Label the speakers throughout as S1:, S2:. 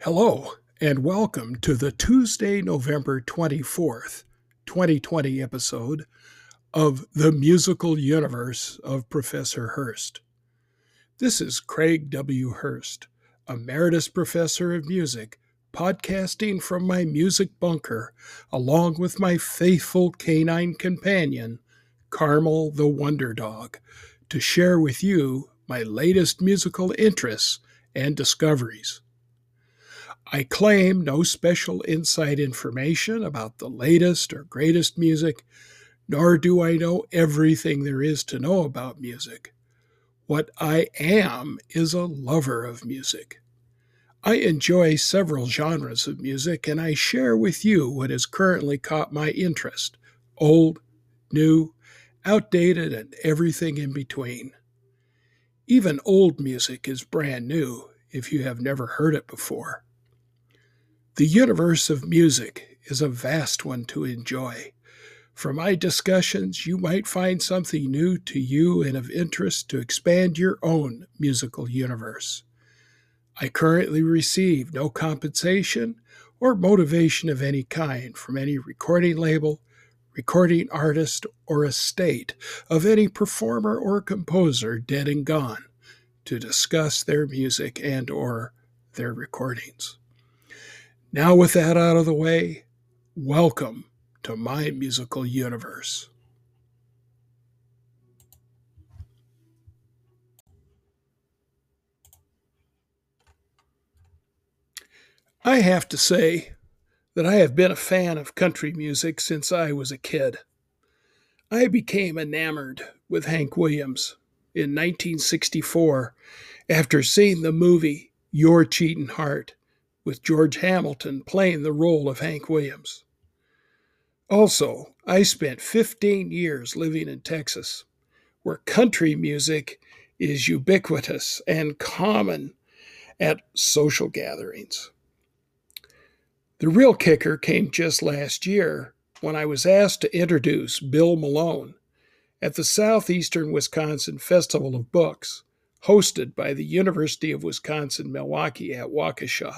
S1: Hello, and welcome to the Tuesday, November 24th, 2020 episode of The Musical Universe of Professor Hurst. This is Craig W. Hurst, Emeritus Professor of Music, podcasting from my music bunker, along with my faithful canine companion, Carmel the Wonder Dog, to share with you my latest musical interests and discoveries. I claim no special inside information about the latest or greatest music, nor do I know everything there is to know about music. What I am is a lover of music. I enjoy several genres of music, and I share with you what has currently caught my interest old, new, outdated, and everything in between. Even old music is brand new if you have never heard it before. The universe of music is a vast one to enjoy. From my discussions, you might find something new to you and of interest to expand your own musical universe. I currently receive no compensation or motivation of any kind from any recording label, recording artist, or estate of any performer or composer dead and gone to discuss their music and or their recordings. Now, with that out of the way, welcome to my musical universe. I have to say that I have been a fan of country music since I was a kid. I became enamored with Hank Williams in 1964 after seeing the movie Your Cheatin' Heart with George Hamilton playing the role of Hank Williams. Also, I spent 15 years living in Texas, where country music is ubiquitous and common at social gatherings. The real kicker came just last year when I was asked to introduce Bill Malone at the Southeastern Wisconsin Festival of Books, hosted by the University of Wisconsin Milwaukee at Waukesha.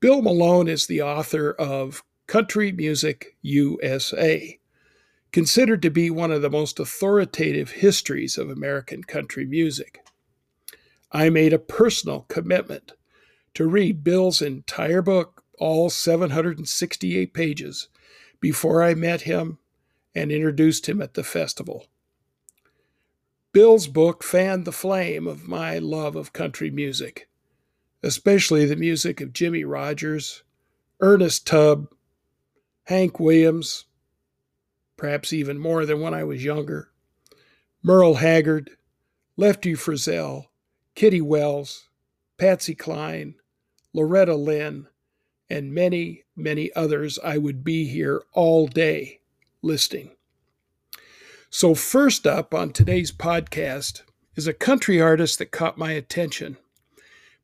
S1: Bill Malone is the author of Country Music USA, considered to be one of the most authoritative histories of American country music. I made a personal commitment to read Bill's entire book, all 768 pages, before I met him and introduced him at the festival. Bill's book fanned the flame of my love of country music especially the music of Jimmie Rodgers, Ernest Tubb, Hank Williams, perhaps even more than when I was younger, Merle Haggard, Lefty Frizzell, Kitty Wells, Patsy Cline, Loretta Lynn, and many, many others. I would be here all day listing. So, first up on today's podcast is a country artist that caught my attention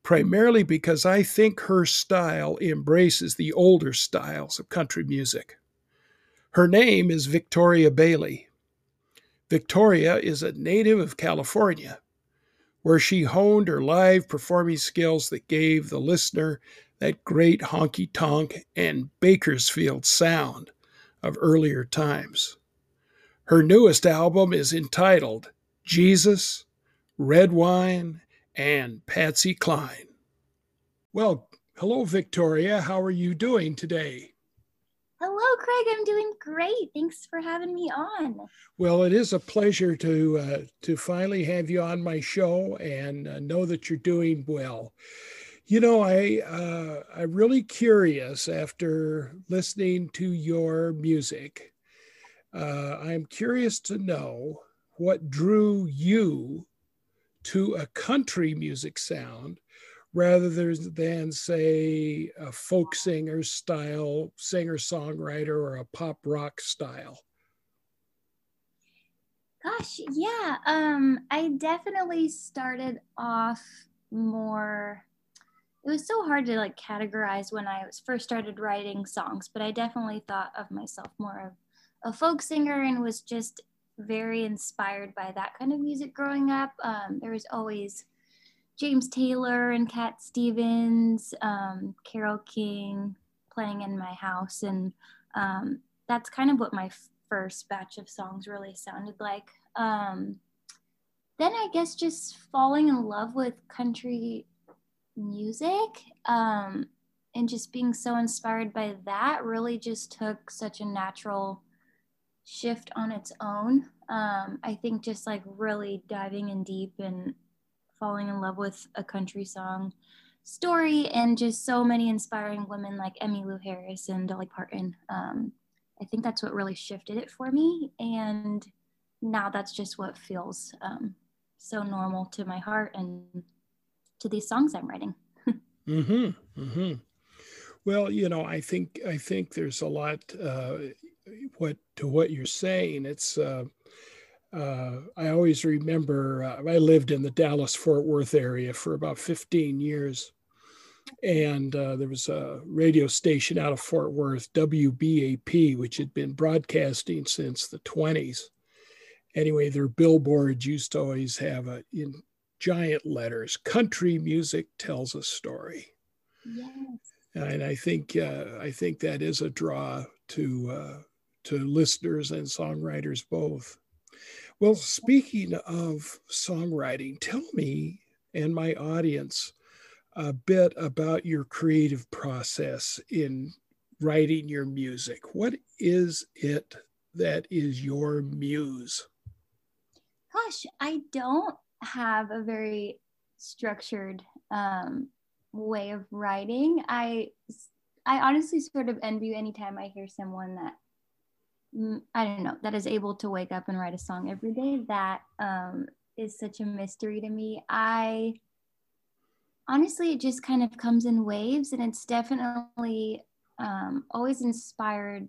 S1: primarily because I think her style embraces the older styles of country music. Her name is Victoria Bailey. Victoria is a native of California, where she honed her live performing skills that gave the listener that great honky tonk and Bakersfield sound of earlier times. Her newest album is entitled Jesus, Red Wine, and Patsy Cline. Well, hello, Victoria. How are you doing today?
S2: Hello, Craig. I'm doing great. Thanks for having me on.
S1: Well, it is a pleasure to uh, to finally have you on my show and uh, know that you're doing well. You know, I uh, I'm really curious after listening to your music. Uh, I'm curious to know what drew you to a country music sound rather than say a folk singer style singer songwriter or a pop rock style
S2: gosh yeah um i definitely started off more it was so hard to like categorize when i was first started writing songs but i definitely thought of myself more of a folk singer and was just very inspired by that kind of music growing up. Um, there was always James Taylor and Cat Stevens, um, Carole King playing in my house. And um, that's kind of what my first batch of songs really sounded like. Um, then I guess just falling in love with country music um, and just being so inspired by that really just took such a natural shift on its own. Um, I think just like really diving in deep and falling in love with a country song story and just so many inspiring women like Emmylou Harris and Dolly Parton. Um, I think that's what really shifted it for me. And now that's just what feels um, so normal to my heart and to these songs I'm writing.
S1: mm-hmm. Mm-hmm. Well, you know, I think I think there's a lot uh, what to what you're saying. It's uh, uh, I always remember uh, I lived in the Dallas Fort Worth area for about 15 years, and uh, there was a radio station out of Fort Worth, WBAP, which had been broadcasting since the 20s. Anyway, their billboards used to always have a in giant letters, "Country music tells a story."
S2: Yes.
S1: And I think uh, I think that is a draw to uh, to listeners and songwriters both. Well, speaking of songwriting, tell me and my audience a bit about your creative process in writing your music. What is it that is your muse?
S2: Gosh, I don't have a very structured um, way of writing. I I honestly sort of envy anytime I hear someone that mm, I don't know that is able to wake up and write a song every day. That um, is such a mystery to me. I honestly, it just kind of comes in waves, and it's definitely um, always inspired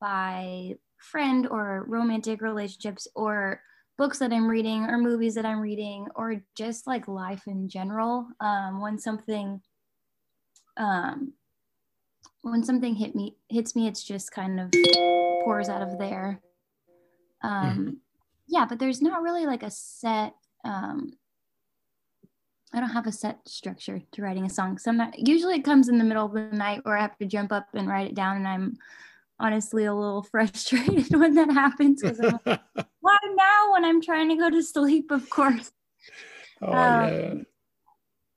S2: by friend or romantic relationships or books that I'm reading or movies that I'm reading or just like life in general. Um, when something um, when something hit me hits me, it's just kind of pours out of there. Um, mm-hmm. Yeah, but there's not really like a set. Um, I don't have a set structure to writing a song. Some usually it comes in the middle of the night, or I have to jump up and write it down, and I'm honestly a little frustrated when that happens because I'm why now when I'm trying to go to sleep, of course.
S1: Oh, um, yeah.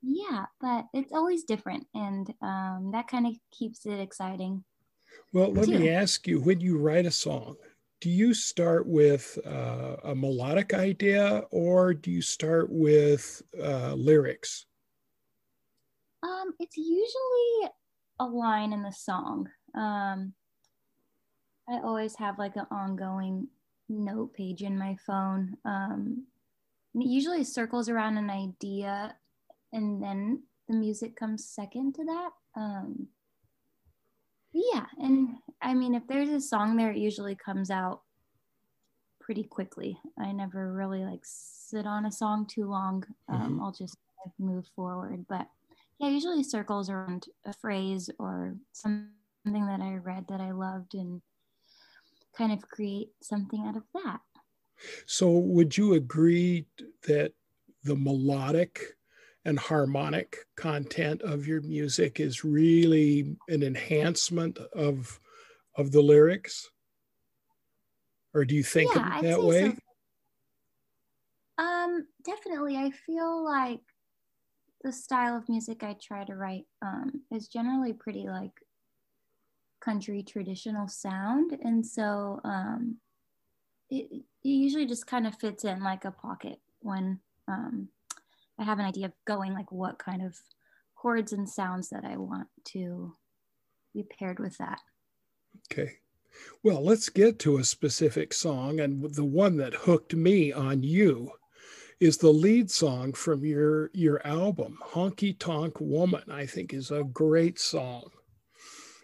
S2: Yeah, but it's always different, and um, that kind of keeps it exciting.
S1: Well, let too. me ask you: When you write a song, do you start with uh, a melodic idea, or do you start with uh, lyrics?
S2: Um, it's usually a line in the song. Um, I always have like an ongoing note page in my phone. Um, it usually circles around an idea and then the music comes second to that. Um, yeah, and I mean, if there's a song there, it usually comes out pretty quickly. I never really like sit on a song too long. Um, mm-hmm. I'll just move forward. But yeah, usually circles around a phrase or something that I read that I loved and kind of create something out of that.
S1: So, would you agree that the melodic and harmonic content of your music is really an enhancement of of the lyrics? Or do you think yeah, of it that way?
S2: So. Um, definitely. I feel like the style of music I try to write um, is generally pretty like country traditional sound. And so um, it, it usually just kind of fits in like a pocket when um, I have an idea of going like what kind of chords and sounds that I want to be paired with that.
S1: Okay. Well, let's get to a specific song. And the one that hooked me on you is the lead song from your your album, Honky Tonk Woman, I think is a great song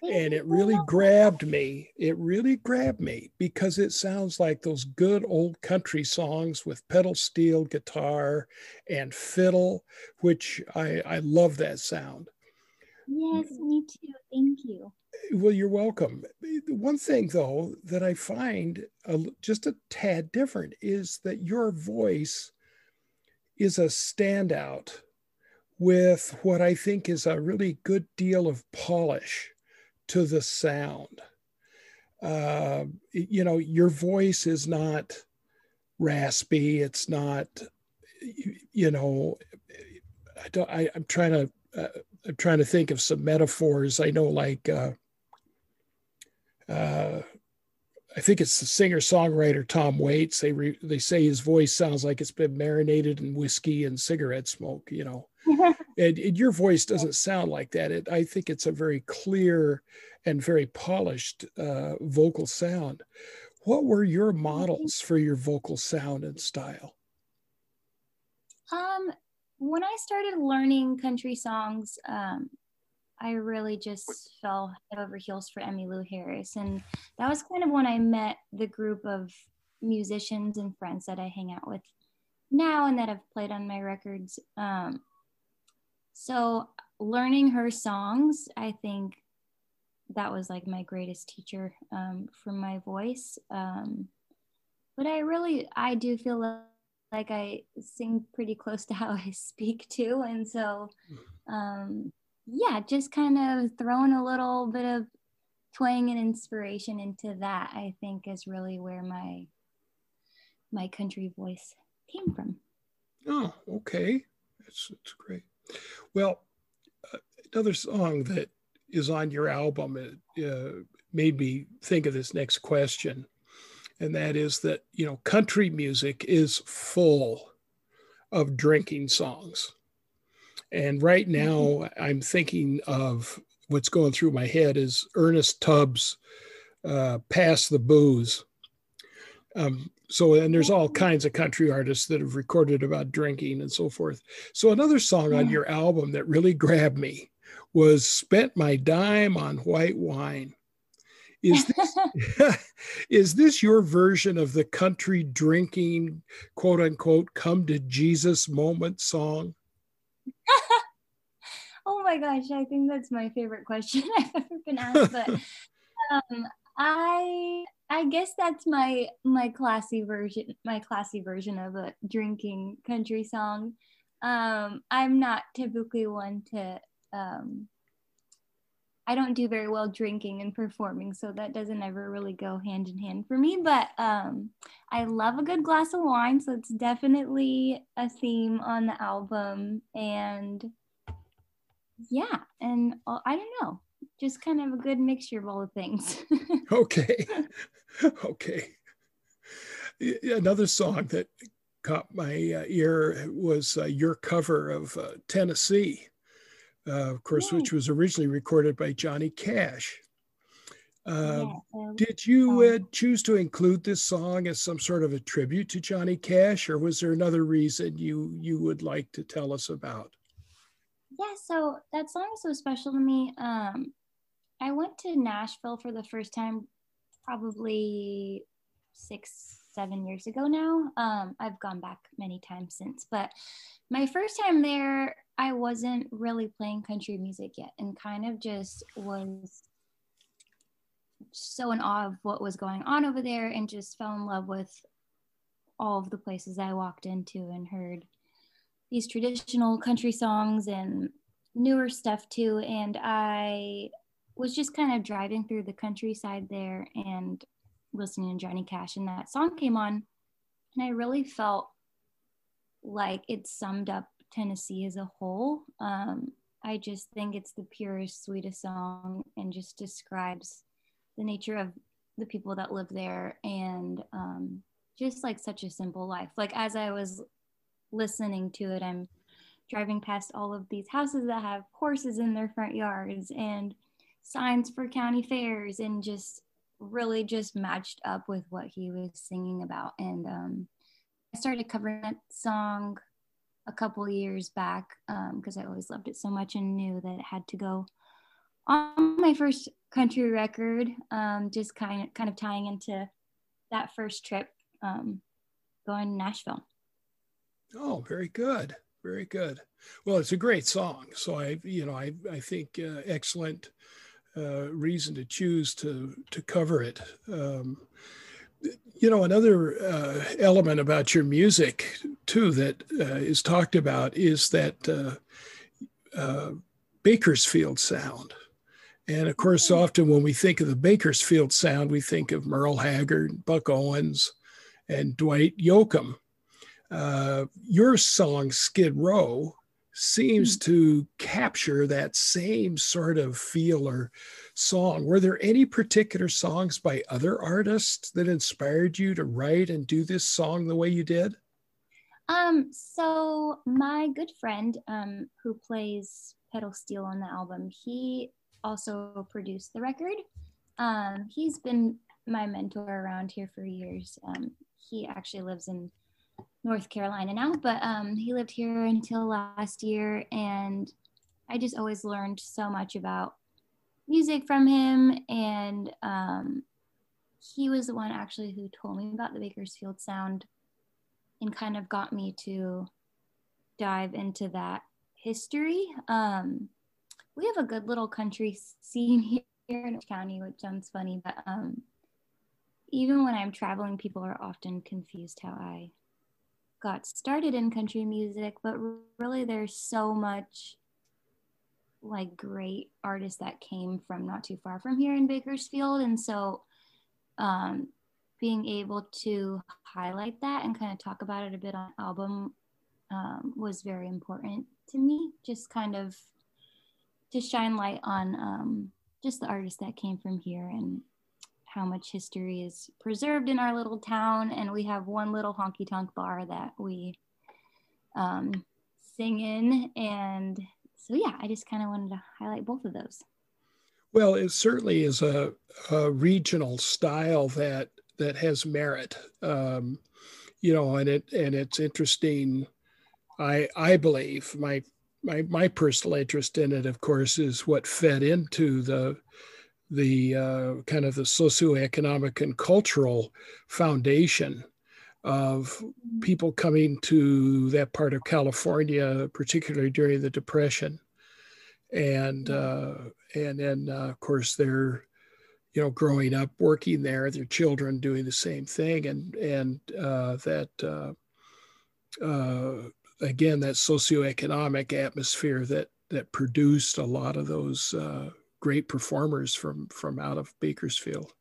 S1: and it really grabbed me. It really grabbed me because it sounds like those good old country songs with pedal steel guitar and fiddle, which I, I love that sound.
S2: Yes, me too. Thank you.
S1: Well, you're welcome. One thing, though, that I find a, just a tad different is that your voice is a standout with what I think is a really good deal of polish to the sound. Uh, you know, your voice is not raspy. It's not, you know, I don't, I, am trying to, uh, I'm trying to think of some metaphors. I know, like, uh, uh, I think it's the singer songwriter Tom Waits. They re, they say his voice sounds like it's been marinated in whiskey and cigarette smoke. You know, and, and, your voice doesn't sound like that. It, I think it's a very clear and very polished uh, vocal sound. What were your models for your vocal sound and style?
S2: Um, when I started learning country songs, um, I really just fell head over heels for Emmylou Harris. And that was kind of when I met the group of musicians and friends that I hang out with now and that have played on my records. Um, so learning her songs, I think that was like my greatest teacher um, for my voice. Um, but I really, I do feel like, I sing pretty close to how I speak too. And so, um, yeah, just kind of throwing a little bit of twang and inspiration into that, I think is really where my my country voice came from.
S1: Oh, okay. That's, that's great. Well, uh, another song that is on your album it, uh, made me think of this next question. And that is that, you know, country music is full of drinking songs. And right mm-hmm. now, mm-hmm. I'm thinking of what's going through my head is Ernest Tubb's uh, Pass the Booze. Um, so, and there's all kinds of country artists that have recorded about drinking and so forth. So, another song on your album that really grabbed me was Spent My Dime on White Wine. Is this, is this your version of the country drinking, quote unquote, come to Jesus moment song?
S2: oh my gosh, I think that's my favorite question I've ever been asked. But um, I I guess that's my my classy version my classy version of a drinking country song. Um, I'm not typically one to um, I don't do very well drinking and performing, so that doesn't ever really go hand in hand for me. But um, I love a good glass of wine, so it's definitely a theme on the album. And yeah, and uh, I don't know, just kind of a good mixture of all the things.
S1: okay, okay. Another song that caught my uh, ear was uh, your cover of uh, Tennessee uh, of course, which was originally recorded by Johnny Cash. Yeah, did you um, uh, choose to include this song as some sort of a tribute to Johnny Cash, or was there another reason you you would like to tell us about?
S2: Yeah, so that song is so special to me. Um, I went to Nashville for the first time, probably six, seven years ago now. Um, I've gone back many times since, but my first time there, I wasn't really playing country music yet and kind of just was so in awe of what was going on over there and just fell in love with all of the places I walked into and heard these traditional country songs and newer stuff too. And I was just kind of driving through the countryside there and listening to Johnny Cash, and that song came on. And I really felt like it summed up Tennessee as a whole. Um, I just think it's the purest, sweetest song and just describes the nature of the people that live there and um, just like such a simple life. Like as I was listening to it, I'm driving past all of these houses that have horses in their front yards and signs for county fairs and just really just matched up with what he was singing about. And um, I started covering that song a couple years back because um, I always loved it so much and knew that it had to go on my first country record. Um, just kind of kind of tying into that first trip um, going to Nashville.
S1: Oh, very good, very good. Well, it's a great song. So I, you know, I, I think uh, excellent uh, reason to choose to to cover it. Um, you know, another uh, element about your music too that uh, is talked about is that uh, uh, Bakersfield sound. And of course, mm-hmm. often when we think of the Bakersfield sound, we think of Merle Haggard, Buck Owens, and Dwight Yoakam. Uh, your song, Skid Row, seems mm. to capture that same sort of feel or song. Were there any particular songs by other artists that inspired you to write and do this song the way you did?
S2: Um, so my good friend um, who plays pedal steel on the album, he also produced the record. Um, he's been my mentor around here for years. Um, he actually lives in North Carolina now, but um, he lived here until last year, and I just always learned so much about music from him. And um, he was the one actually who told me about the Bakersfield sound and kind of got me to dive into that history. Um, we have a good little country scene here in county, which sounds funny, but um, even when I'm traveling, people are often confused how I got started in country music, but really there's so much like great artists that came from not too far from here in Bakersfield. And so um, being able to highlight that and kind of talk about it a bit on album um, was very important to me. Just kind of to shine light on um, just the artists that came from here and how much history is preserved in our little town. And we have one little honky tonk bar that we um, sing in. And so, yeah, I just kind of wanted to highlight both of those.
S1: Well, it certainly is a, a regional style that that has merit. Um, you know, and it and it's interesting. I I believe my my my personal interest in it, of course, is what fed into the the uh, kind of the socioeconomic and cultural foundation of people coming to that part of California, particularly during the Depression, and uh, and then uh, of course they're you know growing up working there, their children doing the same thing, and and uh, that uh, uh, again that socioeconomic atmosphere that that produced a lot of those great performers from from out of Bakersfield.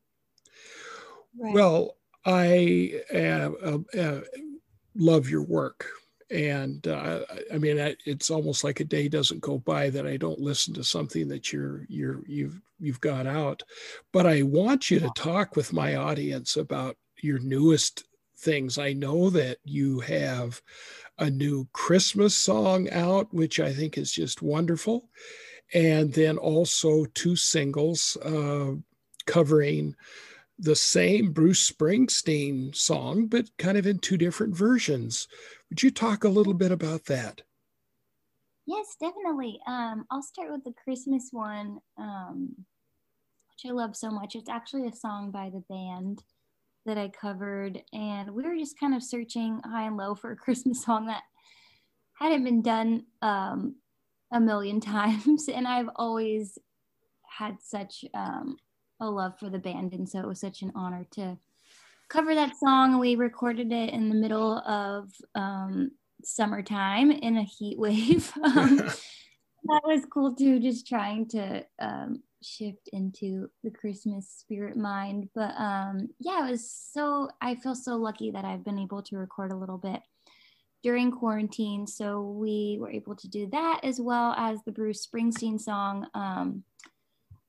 S1: Right. Well, I uh, uh, uh, love your work, and uh, I mean, it's almost like a day doesn't go by that I don't listen to something that you're you're you've you've got out. But I want you to talk with my audience about your newest things. I know that you have a new Christmas song out, which I think is just wonderful and then also two singles uh, covering the same Bruce Springsteen song, but kind of in two different versions. Would you talk a little bit about that?
S2: Yes, definitely. Um, I'll start with the Christmas one, um, which I love so much. It's actually a song by the band that I covered, and we were just kind of searching high and low for a Christmas song that hadn't been done um, a million times and I've always had such um, a love for the band and so it was such an honor to cover that song. We recorded it in the middle of um, summertime in a heat wave. Um, that was cool too just trying to um, shift into the christmas spirit mind. But um, yeah it was so i feel so lucky that i've been able to record a little bit during quarantine. So we were able to do that as well as the Bruce Springsteen song, um,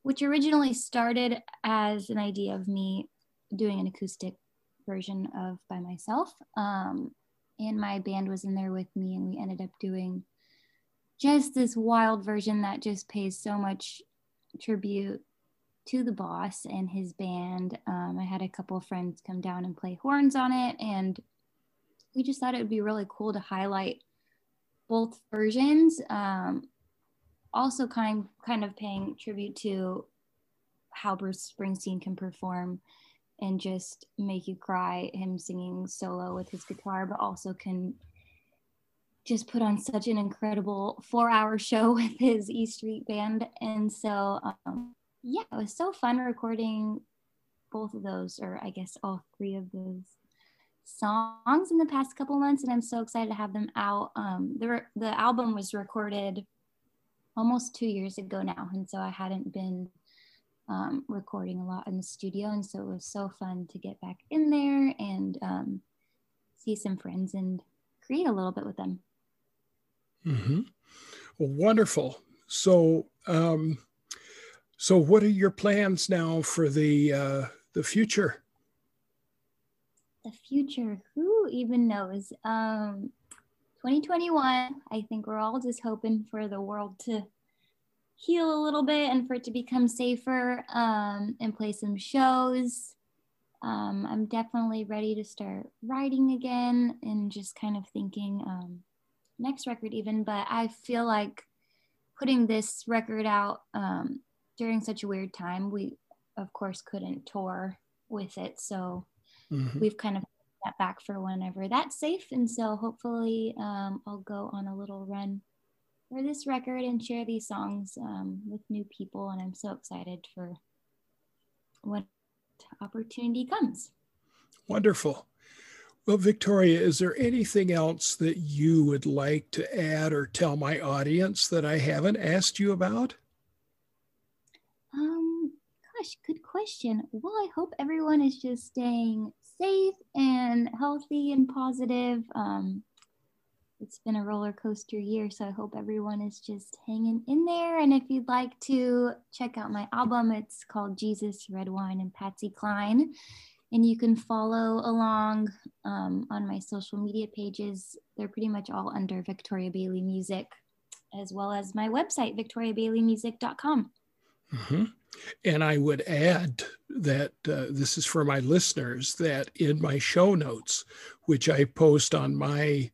S2: which originally started as an idea of me doing an acoustic version of by myself. Um, and my band was in there with me, and we ended up doing just this wild version that just pays so much tribute to the boss and his band. Um, I had a couple friends come down and play horns on it, and we just thought it would be really cool to highlight both versions. Um, also, kind kind of paying tribute to how Bruce Springsteen can perform and just make you cry. Him singing solo with his guitar, but also can just put on such an incredible four hour show with his E Street band. And so, um, yeah, it was so fun recording both of those, or I guess all three of those songs in the past couple months. And I'm so excited to have them out. Um, the, the album was recorded almost two years ago now. And so I hadn't been um, recording a lot in the studio. And so it was so fun to get back in there and um, see some friends and create a little bit with them.
S1: Mm-hmm. Well, wonderful. So, um, so what are your plans now for the uh, the future?
S2: The future, who even knows? Um, 2021. I think we're all just hoping for the world to heal a little bit and for it to become safer um, and play some shows. Um, I'm definitely ready to start writing again and just kind of thinking um, next record even, but I feel like putting this record out um, during such a weird time, we of course couldn't tour with it. So mm-hmm. we've kind of that back for whenever that's safe. And so hopefully um, I'll go on a little run for this record and share these songs um, with new people. And I'm so excited for what opportunity comes.
S1: Wonderful. Well, Victoria, is there anything else that you would like to add or tell my audience that I haven't asked you about?
S2: Um, gosh, good question. Well, I hope everyone is just staying safe and healthy and positive. Um, it's been a roller coaster year, so I hope everyone is just hanging in there. And if you'd like to check out my album, it's called Jesus, Red Wine, and Patsy Cline and you can follow along um, on my social media pages. They're pretty much all under Victoria Bailey Music, as well as my website, victoriabaileymusic.com.
S1: Mm-hmm. And I would add that uh, this is for my listeners that in my show notes, which I post on my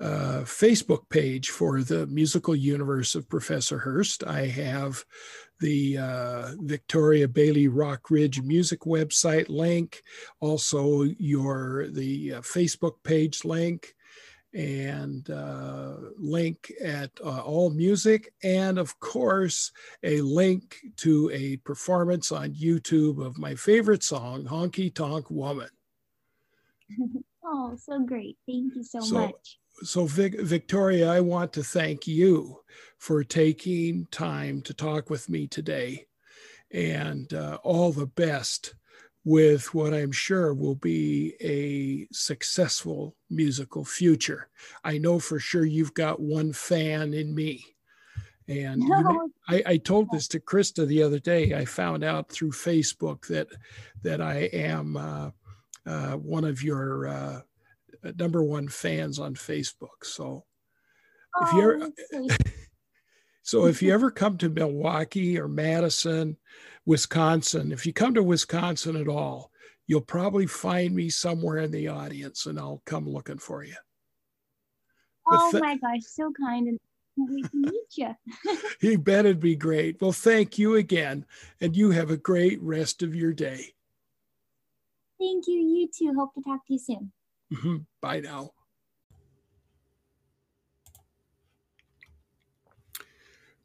S1: uh, Facebook page for the musical universe of Professor Hurst, I have the uh, Victoria Bailey Rock Ridge music website link, also your the uh, Facebook page link, and uh, link at uh, All Music, and of course a link to a performance on YouTube of my favorite song, "Honky Tonk Woman."
S2: oh, so great! Thank you so, so much
S1: so Vic, Victoria, I want to thank you for taking time to talk with me today, and uh, all the best with what I'm sure will be a successful musical future. I know for sure you've got one fan in me. And no. you know, I, I, told this to Krista the other day. I found out through Facebook that that I am uh, uh, one of your uh, number one fans on Facebook. So if you ever, oh, so if you ever come to Milwaukee or Madison, Wisconsin, if you come to Wisconsin at all, you'll probably find me somewhere in the audience and I'll come looking for you.
S2: Oh th- my gosh, so kind and we can meet you.
S1: you bet it'd be great. Well, thank you again, and you have a great rest of your day.
S2: Thank you. You too. Hope to talk to you soon.
S1: Mm-hmm. Bye now.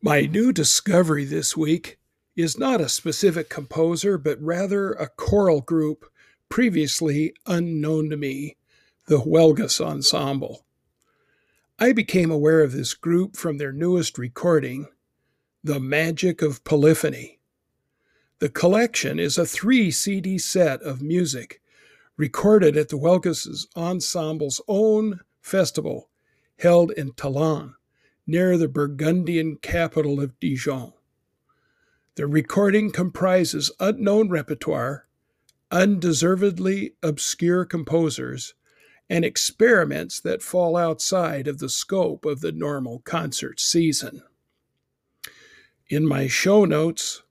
S1: My new discovery this week is not a specific composer, but rather a choral group previously unknown to me, the Huelgas Ensemble. I became aware of this group from their newest recording, The Magic of Polyphony. The collection is a three CD set of music recorded at the Huelgas Ensemble's own festival held in Talant, near the Burgundian capital of Dijon. The recording comprises unknown repertoire, undeservedly obscure composers, and experiments that fall outside of the scope of the normal concert season. In my show notes,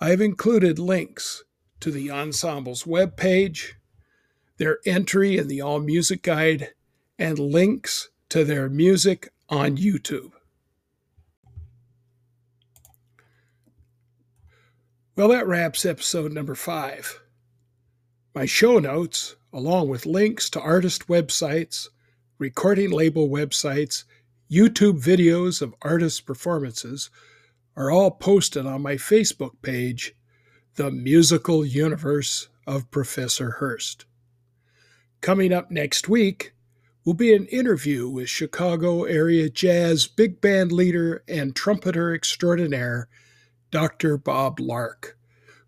S1: I've included links to the ensemble's webpage, their entry in the All Music Guide, and links to their music on YouTube. Well, that wraps episode number five. My show notes, along with links to artist websites, recording label websites, YouTube videos of artists' performances are all posted on my Facebook page, The Musical Universe of Professor Hurst. Coming up next week will be an interview with Chicago area jazz big band leader and trumpeter extraordinaire, Dr. Bob Lark,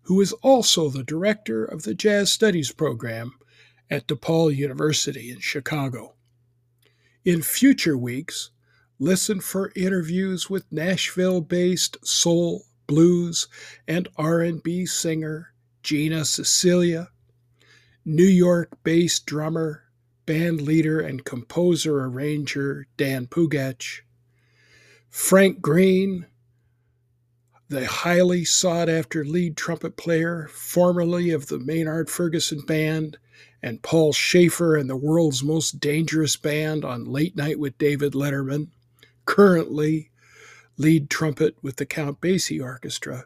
S1: who is also the director of the Jazz Studies program at DePaul University in Chicago. In future weeks, listen for interviews with Nashville-based soul, blues, and R&B singer Gina Cecilia, New York-based drummer, band leader, and composer arranger Dan Pugac, Frank Greene, the highly sought after lead trumpet player, formerly of the Maynard Ferguson Band, and Paul Shaffer and the world's most dangerous band on Late Night with David Letterman, currently lead trumpet with the Count Basie Orchestra,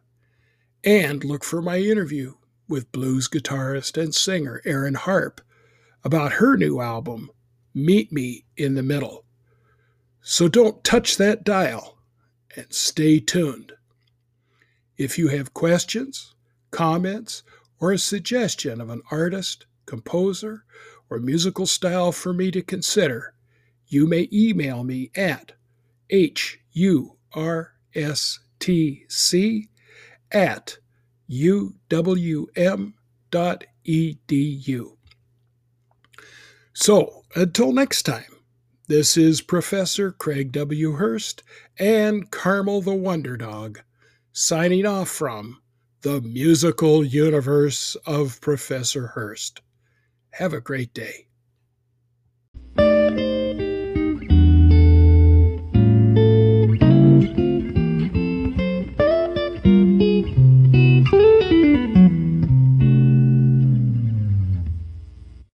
S1: and look for my interview with blues guitarist and singer Erin Harpe about her new album, Meet Me in the Middle. So don't touch that dial and stay tuned. If you have questions, comments, or a suggestion of an artist, composer, or musical style for me to consider, you may email me at hurstc at uwm.edu. So, until next time, this is Professor Craig W. Hurst and Carmel the Wonder Dog signing off from the musical universe of Professor Hurst. Have a great day.